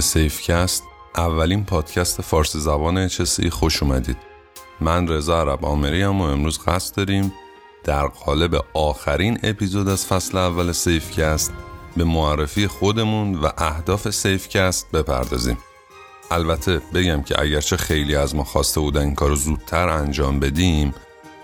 به سیفکست اولین پادکست فارسی زبان HSE خوش اومدید. من رضا عرب عامری و امروز قصد داریم در قالب آخرین اپیزود از فصل اول سیفکست به معرفی خودمون و اهداف سیفکست بپردازیم. البته بگم که اگرچه خیلی از ما خواسته بودن این کار رو زودتر انجام بدیم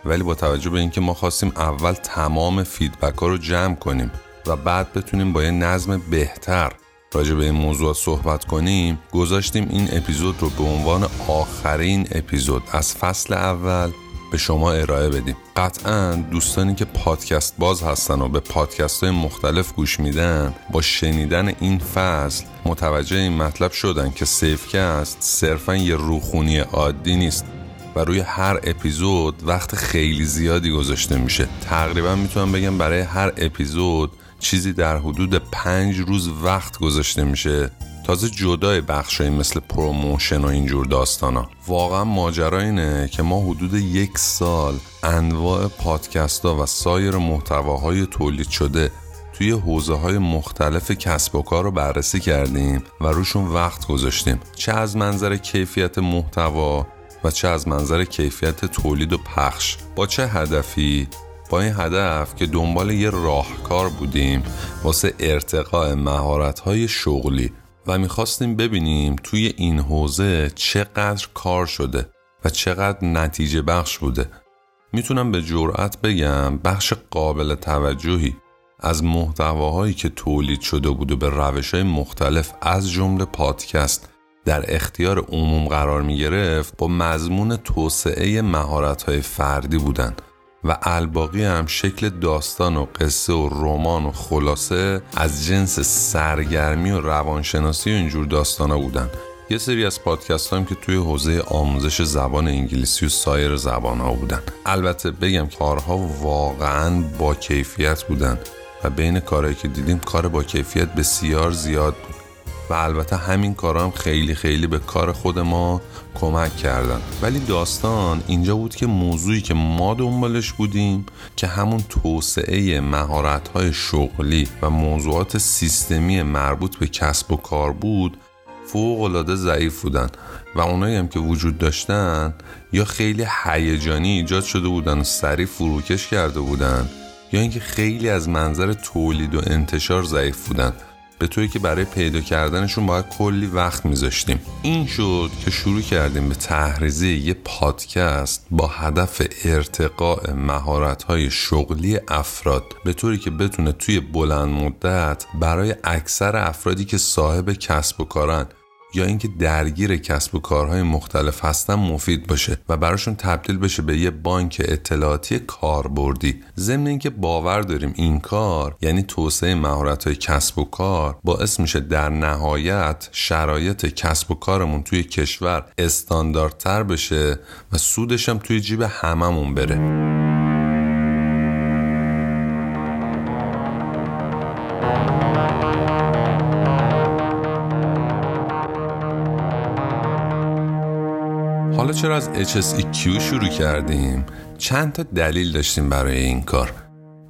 ولی با توجه به اینکه ما خواستیم اول تمام feedback ها رو جمع کنیم و بعد بتونیم با یه نظم بهتر راجع به این موضوع صحبت کنیم گذاشتیم این اپیزود رو به عنوان آخرین اپیزود از فصل اول به شما ارائه بدیم. قطعا دوستانی که پادکست باز هستن و به پادکست های مختلف گوش میدن با شنیدن این فصل متوجه این مطلب شدن که سیفکست صرفا یه روخونی عادی نیست و روی هر اپیزود وقت خیلی زیادی گذاشته میشه. تقریبا می‌تونم بگم برای هر اپیزود چیزی در حدود پنج روز وقت گذاشته میشه. تازه جدای بخشایی مثل promotion و اینجور داستانا. واقعا ماجرا اینه که ما حدود یک سال انواع پادکست ها و سایر محتواهای تولید شده توی حوزه های مختلف کسب و کار رو بررسی کردیم و روشون وقت گذاشتیم. چه از منظر کیفیت محتوا و چه از منظر کیفیت تولید و پخش. با چه هدفی؟ با این هدف که دنبال یه راهکار بودیم واسه ارتقاء مهارت‌های شغلی و می‌خواستیم ببینیم توی این حوزه چقدر کار شده و چقدر نتیجه بخش بوده. می‌تونم به جرأت بگم بخش قابل توجهی از محتواهایی که تولید شده بود و به روش های مختلف از جمله پادکست در اختیار عموم قرار می گرفت با مضمون توسعه مهارت های فردی بودند و الباقی هم شکل داستان و قصه و رمان و خلاصه از جنس سرگرمی و روانشناسی و اینجور داستانا بودن. یه سری از پادکست هم که توی حوزه آموزش زبان انگلیسی و سایر زبان ها بودن. البته بگم کارها واقعا با کیفیت بودن و بین کارهایی که دیدیم کار با کیفیت بسیار زیاد بود. و البته همین کارا هم خیلی خیلی به کار خود ما کمک کردن. ولی داستان اینجا بود که موضوعی که ما دنبالش بودیم که همون توسعه مهارت شغلی و موضوعات سیستمی مربوط به کسب و کار بود فوق العاده ضعیف بودن و اونایی هم که وجود داشتن یا خیلی هیجانی ایجاد شده بودن و سریع فروکش کرده بودن یا اینکه خیلی از منظر تولید و انتشار ضعیف بودن. به طوری که برای پیدا کردنشون باید کلی وقت میذاشتیم. این شد که شروع کردیم به تحریزی یه پادکست با هدف ارتقاء مهارت‌های شغلی افراد به طوری که بتونه توی بلند مدت برای اکثر افرادی که صاحب کسب و کارن یا اینکه درگیر کسب و کارهای مختلف هستن مفید باشه و براشون تبدیل بشه به یه بانک اطلاعاتی کاربردی. ضمن اینکه باور داریم این کار یعنی توسعه مهارت های کسب و کار باعث میشه در نهایت شرایط کسب و کارمون توی کشور استانداردتر بشه و سودش هم توی جیب هممون بره. حالا چرا از HSEQ شروع کردیم؟ چند تا دلیل داشتیم برای این کار.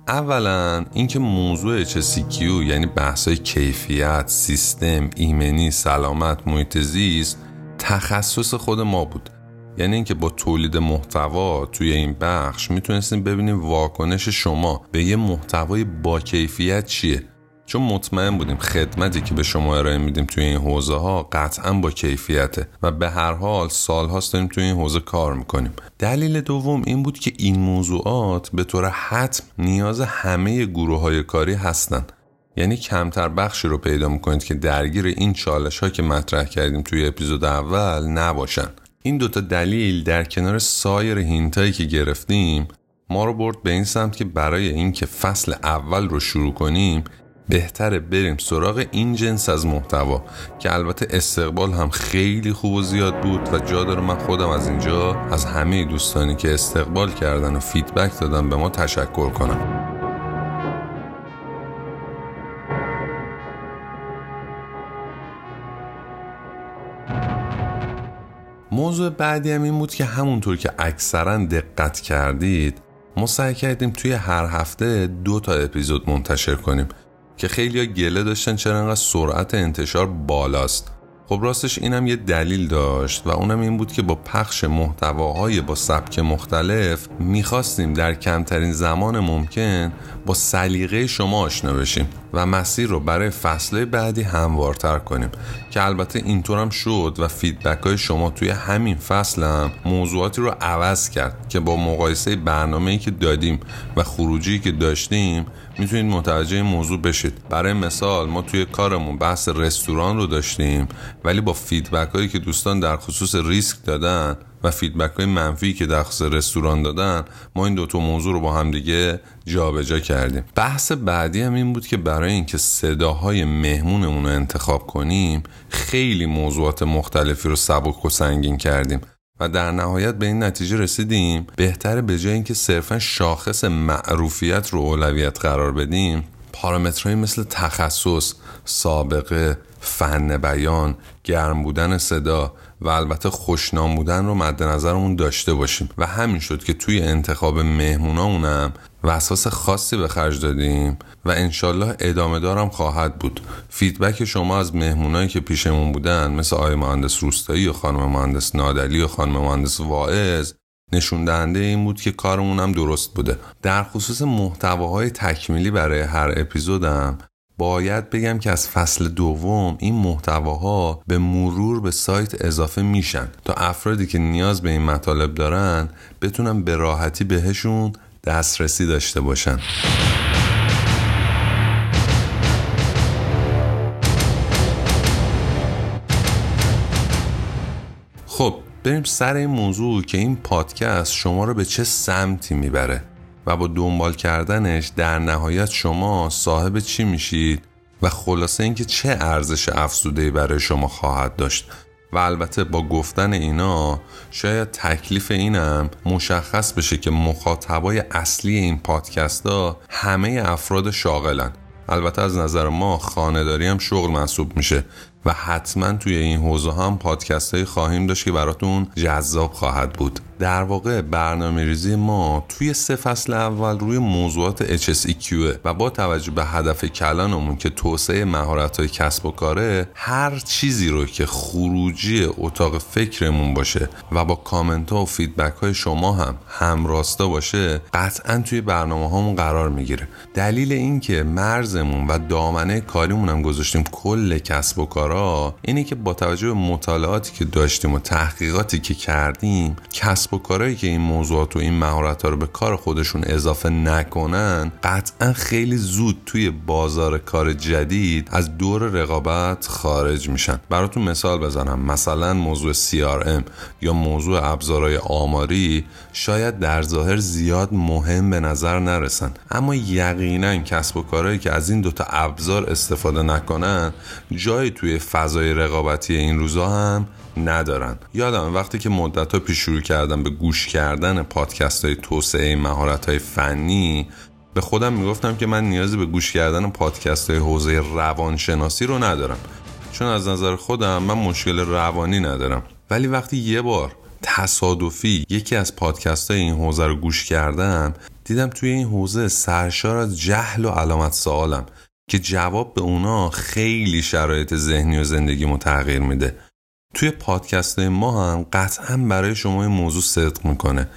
اولا اینکه موضوع HSEQ یعنی بحثای کیفیت، سیستم، ایمنی، سلامت، محیط زیست تخصص خود ما بود. یعنی اینکه با تولید محتوا توی این بخش می‌تونستیم ببینیم واکنش شما به یه محتوای با کیفیت چیه. چون مطمئن بودیم خدمتی که به شما ارائه میدیم توی این حوزه ها قطعا با کیفیته و به هر حال سالهاست داریم توی این حوزه کار می‌کنیم. دلیل دوم این بود که این موضوعات به طور حتم نیاز همه گروه های کاری هستن. یعنی کمتر بخشی رو پیدا می‌کنید که درگیر این چالش ها که مطرح کردیم توی اپیزود اول نباشن. این دوتا دلیل در کنار سایر هینتایی که گرفتیم ما رو برد به این سمت که برای اینکه فصل اول رو شروع کنیم بهتره بریم سراغ این جنس از محتوا که البته استقبال هم خیلی خوب و زیاد بود و جا داره من خودم از اینجا از همه دوستانی که استقبال کردن و فیدبک دادن به ما تشکر کنم. موضوع بعدی هم این بود که همونطور که اکثرا دقت کردید ما سعی کردیم توی هر هفته دو تا اپیزود منتشر کنیم. که خیلی گله داشتن چرا انقدر سرعت انتشار بالاست. خب راستش اینم یه دلیل داشت و اونم این بود که با پخش محتواهای با سبک مختلف می‌خواستیم در کمترین زمان ممکن با سلیقه شما آشنا بشیم و مسیر رو برای فصله بعدی هموارتر کنیم. که البته اینطور هم شد و feedback های شما توی همین فصل هم موضوعاتی رو عوض کرد که با مقایسه برنامه که دادیم و خروجی که داشتیم می‌تونید متوجه این موضوع بشید. برای مثال ما توی کارمون بحث رستوران رو داشتیم ولی با feedback هایی که دوستان در خصوص ریسک دادن و feedback های منفی که در خصوص رستوران دادن ما این دوتا موضوع رو با همدیگه جابجا کردیم. بحث بعدی هم این بود که برای اینکه صداهای مهمونمون رو انتخاب کنیم خیلی موضوعات مختلفی رو سبک و سنگین کردیم. و در نهایت به این نتیجه رسیدیم. بهتره به جای اینکه صرفا شاخص معروفیت رو اولویت قرار بدیم پارامترهایی مثل تخصص، سابقه، فن بیان، گرم بودن صدا و البته خوشنام بودن رو مد نظرمون داشته باشیم. و همین شد که توی انتخاب مهمونامونم و اساس خاصی به خرج دادیم و انشالله ادامه دارم خواهد بود. فیدبک شما از مهمونایی که پیشمون بودن مثل آقای مهندس روستایی و خانم مهندس نادلی و خانم مهندس واعظ نشون دهنده این بود که کارمون هم درست بوده. در خصوص محتواهای تکمیلی برای هر اپیزودم باید بگم که از فصل دوم این محتواها به مرور به سایت اضافه میشن. تا افرادی که نیاز به این مطالب دارن بتونن به راحتی بهشون دسترسی داشته باشن. خب بریم سر این موضوع که این پادکست شما رو به چه سمتی می‌بره. و با دنبال کردنش در نهایت شما صاحب چی میشید و خلاصه اینکه چه ارزش افزوده برای شما خواهد داشت. و البته با گفتن اینا شاید تکلیف اینم مشخص بشه که مخاطبای اصلی این پادکست ها همه افراد شاغلن. البته از نظر ما خانه‌داری هم شغل محسوب میشه. و حتما توی این حوزه هم پادکست های خواهیم داشت که براتون جذاب خواهد بود. در واقع برنامه ریزی ما توی سه فصل اول روی موضوعات HSEQ و با توجه به هدف کلانمون که توسعه مهارت های کسب و کاره هر چیزی رو که خروجی اتاق فکرمون باشه و با کامنت ها و feedback های شما هم همراستا باشه قطعا توی برنامه هامون قرار می‌گیره. دلیل اینکه مرزمون و دامنه کاریمون هم گذاشتیم کل کسب و کارا اینه که با توجه به مطالعاتی که داشتیم و تحقیقاتی که کردیم کسب و کارهایی که این موضوعات و این مهارت ها رو به کار خودشون اضافه نکنن قطعا خیلی زود توی بازار کار جدید از دور رقابت خارج میشن. براتون مثال بزنم. مثلا موضوع CRM یا موضوع ابزارهای آماری شاید در ظاهر زیاد مهم به نظر نرسن. اما یقینا کسب و کارهایی که از این دوتا ابزار استفاده نکنن جایی توی فضای رقابتی این روزا هم ندارن. یادم وقتی که مدت ها پیش شروع کردم به گوش کردن پادکست های توسعه مهارت های فنی به خودم می‌گفتم که من نیازی به گوش کردن پادکست های حوزه روانشناسی رو ندارم. چون از نظر خودم من مشکل روانی ندارم. ولی وقتی یه بار تصادفی یکی از پادکست های این حوزه رو گوش کردم دیدم توی این حوزه سرشار از جهل و علامت سوالم که جواب به اونا خیلی شرایط ذهنی و زندگی تغییر میده. توی پادکست ما هم قطعا برای شما این موضوع صدق می‌کنه.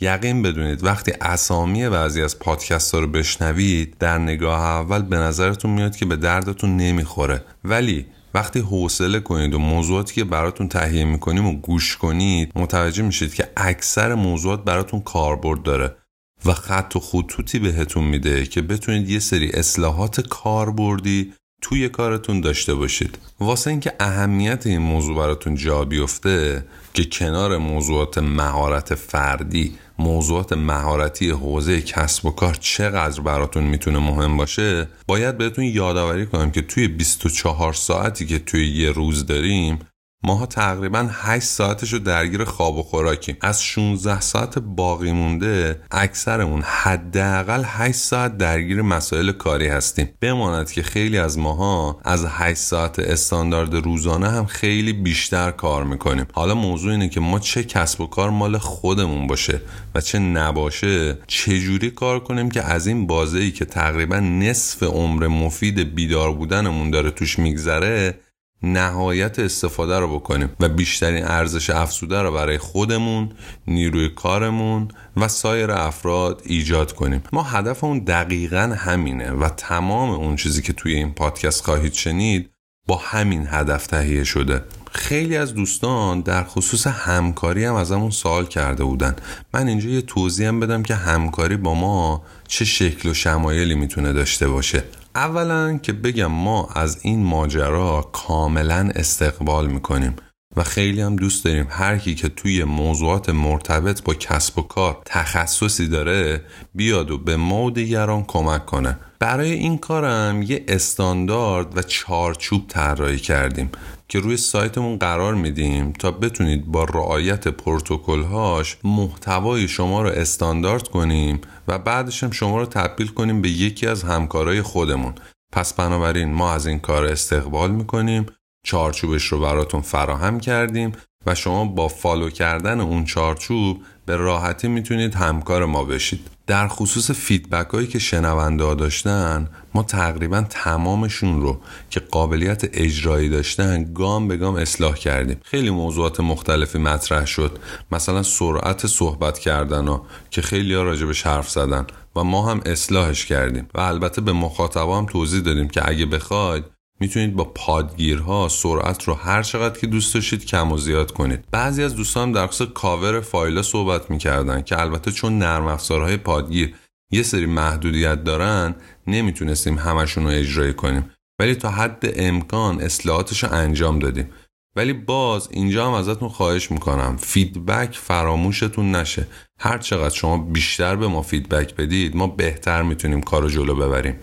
یقین بدونید وقتی اسامی بعضی از پادکست ها رو بشنوید در نگاه اول به نظرتون میاد که به دردتون نمی‌خوره. ولی وقتی حوصله کنید و موضوعاتی که براتون تهیه می‌کنیم و گوش کنید متوجه میشید که اکثر موضوعات براتون کاربرد داره. و خط و خطوطی بهتون میده که بتونید یه سری اصلاحات کاربردی توی کارتون داشته باشید. واسه اینکه اهمیت این موضوع براتون جا بیفته که کنار موضوعات مهارت فردی موضوعات مهارتی حوزه کسب و کار چقدر براتون می‌تونه مهم باشه باید بهتون یادآوری کنم که توی 24 ساعتی که توی یه روز داریم ماها تقریبا 8 ساعتش رو درگیر خواب و خوراکیم. از 16 ساعت باقی مونده اکثرمون حداقل 8 ساعت درگیر مسائل کاری هستیم. بماند که خیلی از ماها از 8 ساعت استاندارد روزانه هم خیلی بیشتر کار می‌کنیم. حالا موضوع اینه که ما چه کسب و کار مال خودمون باشه و چه نباشه چجوری کار کنیم که از این بازه ای که تقریبا نصف عمر مفید بیدار بودنمون داره توش میگذره نهایت استفاده رو بکنیم و بیشترین ارزش افزوده رو برای خودمون نیروی کارمون و سایر افراد ایجاد کنیم. ما هدفمون دقیقا همینه و تمام اون چیزی که توی این پادکست خواهید شنید با همین هدف تهیه شده. خیلی از دوستان در خصوص همکاری هم ازمون سوال کرده بودن. من اینجا یه توضیح هم بدم که همکاری با ما چه شکل و شمایلی می‌تونه داشته باشه. اولا که بگم ما از این ماجرا کاملا استقبال می‌کنیم و خیلی هم دوست داریم هر کی که توی موضوعات مرتبط با کسب و کار تخصصی داره بیاد و به ما و دیگران کمک کنه. برای این کارم یه استاندارد و چارچوب طراحی کردیم که روی سایتمون قرار میدیم تا بتونید با رعایت پروتکل‌هاش محتوای شما رو استاندارد کنیم و بعدش هم شما رو تبدیل کنیم به یکی از همکارای خودمون. پس بنابراین ما از این کار استقبال می‌کنیم. چارچوبش رو براتون فراهم کردیم. و شما با follow کردن اون چارچوب به راحتی می‌تونید همکار ما بشید. در خصوص feedback هایی که شنونده ها داشتن ما تقریبا تمامشون رو که قابلیت اجرایی داشتن گام به گام اصلاح کردیم. خیلی موضوعات مختلفی مطرح شد. مثلا سرعت صحبت کردن ها که خیلی ها راجبش حرف زدن و ما هم اصلاحش کردیم. و البته به مخاطبا هم توضیح دادیم که اگه بخواید می‌تونید با پادگیرها سرعت رو هر چقدر که دوست داشتید کم و زیاد کنید. بعضی از دوستان در خصوص کاور فایل صحبت می‌کردن که البته چون نرم افزارهای پادگیر یه سری محدودیت دارن نمی‌تونستیم همشون رو اجرایی کنیم. ولی تا حد امکان اصلاحاتش رو انجام دادیم. ولی باز اینجا هم ازتون خواهش می‌کنم feedback فراموشتون نشه. هر چقدر شما بیشتر به ما feedback بدید ما بهتر می‌تونیم کارو جلو ببریم.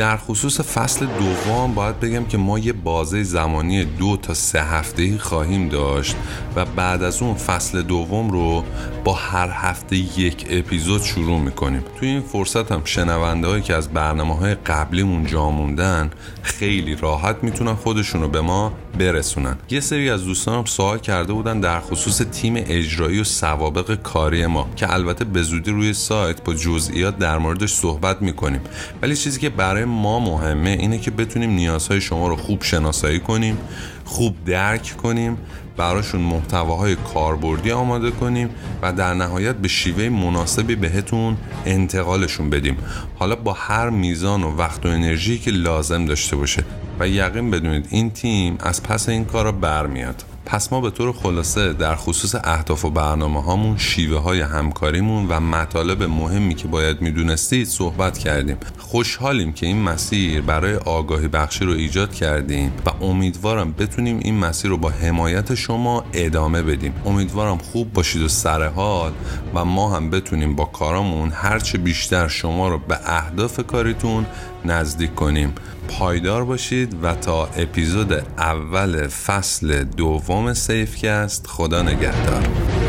در خصوص فصل دوم باید بگم که ما یه بازه زمانی دو تا سه هفته خواهیم داشت و بعد از اون فصل دوم رو با هر هفته یک اپیزود شروع می‌کنیم. توی این فرصت هم شنونده هایی که از برنامه های قبلیمون جا موندن خیلی راحت می‌تونن خودشون رو به ما برسونن. یه سری از دوستانم سوال کرده بودن در خصوص تیم اجرایی و سوابق کاری ما که البته به زودی روی سایت با جزئیات در موردش صحبت می‌کنیم. ولی چیزی که برای ما مهمه اینه که بتونیم نیازهای شما رو خوب شناسایی کنیم خوب درک کنیم براشون محتواهای کاربردی آماده کنیم و در نهایت به شیوه مناسبی بهتون انتقالشون بدیم. حالا با هر میزان و وقت و انرژی که لازم داشته باشه و یقین بدونید این تیم از پس این کار را برمیاد. پس ما به طور خلاصه در خصوص اهداف و برنامه هامون شیوه های همکاریمون و مطالب مهمی که باید می‌دونستید صحبت کردیم. خوشحالیم که این مسیر برای آگاهی بخشی رو ایجاد کردیم و امیدوارم بتونیم این مسیر رو با حمایت شما ادامه بدیم. امیدوارم خوب باشید و سر حال و ما هم بتونیم با کارامون هرچه بیشتر شما رو به اهداف کاریتون نزدیک کنیم. پایدار باشید و تا اپیزود اول فصل دوم سیفکست خدا نگهدار.